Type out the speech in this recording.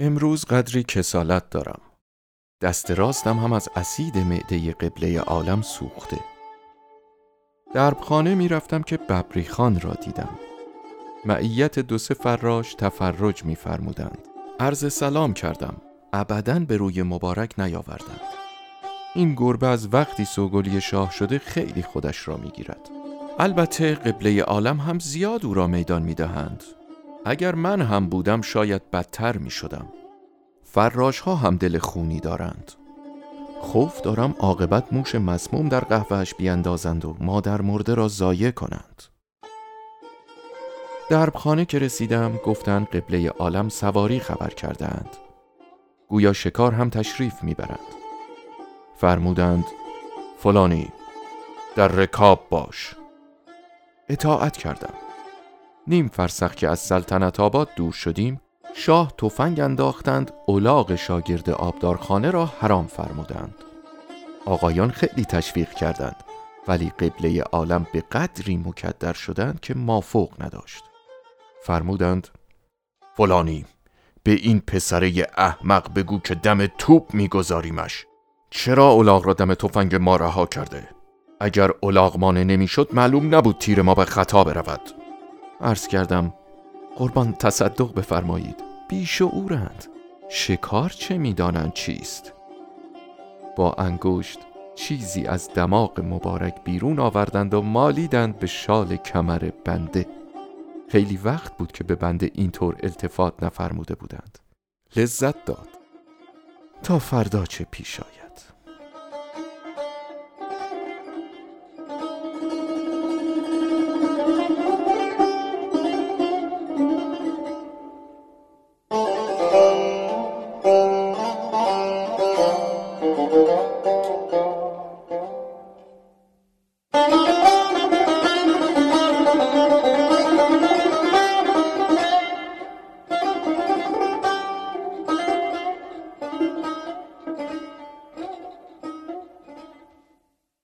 امروز قدری کسالت دارم. دست راستم هم از اسید معده قبله عالم سوخته. دربخانه می رفتم که ببری خان را دیدم. معیت دو سه فراش تفرج می فرمودند. عرض سلام کردم. ابدا به روی مبارک نیاوردند. این گربه از وقتی سوگلی شاه شده خیلی خودش را می گیرد. البته قبله عالم هم زیاد او را میدان می دهند. اگر من هم بودم شاید بدتر می شدم. فراش ها هم دل خونی دارند. خوف دارم عاقبت موش مسموم در قهوهش بیاندازند و مادر مرده را ضایع کنند. دربخانه که رسیدم گفتند قبله عالم سواری خبر کردند. گویا شکار هم تشریف می‌برند. فرمودند فلانی در رکاب باش. اطاعت کردم. نیم فرسخ که از سلطنت آباد دور شدیم شاه تفنگ انداختند اولاغ شاگرد آبدارخانه را حرام فرمودند. آقایان خیلی تشویق کردند ولی قبله عالم به قدری مکدر شدند که مافوق نداشت. فرمودند فلانی به این پسره احمق بگو که دم توپ میگذاریمش. چرا اولاغ را دم تفنگ ما رها کرده؟ اگر اولاغ مانه نمی‌شد معلوم نبود تیر ما به خطا برود. عرض کردم قربان تصدق بفرمایید. بیشعورند شکار چه می‌دانند چیست؟ با انگشت چیزی از دماغ مبارک بیرون آوردند و مالیدند به شال کمر بنده. خیلی وقت بود که به بنده اینطور التفات نفرموده بودند. لذت داد. تا فردا چه پیش آید؟ Música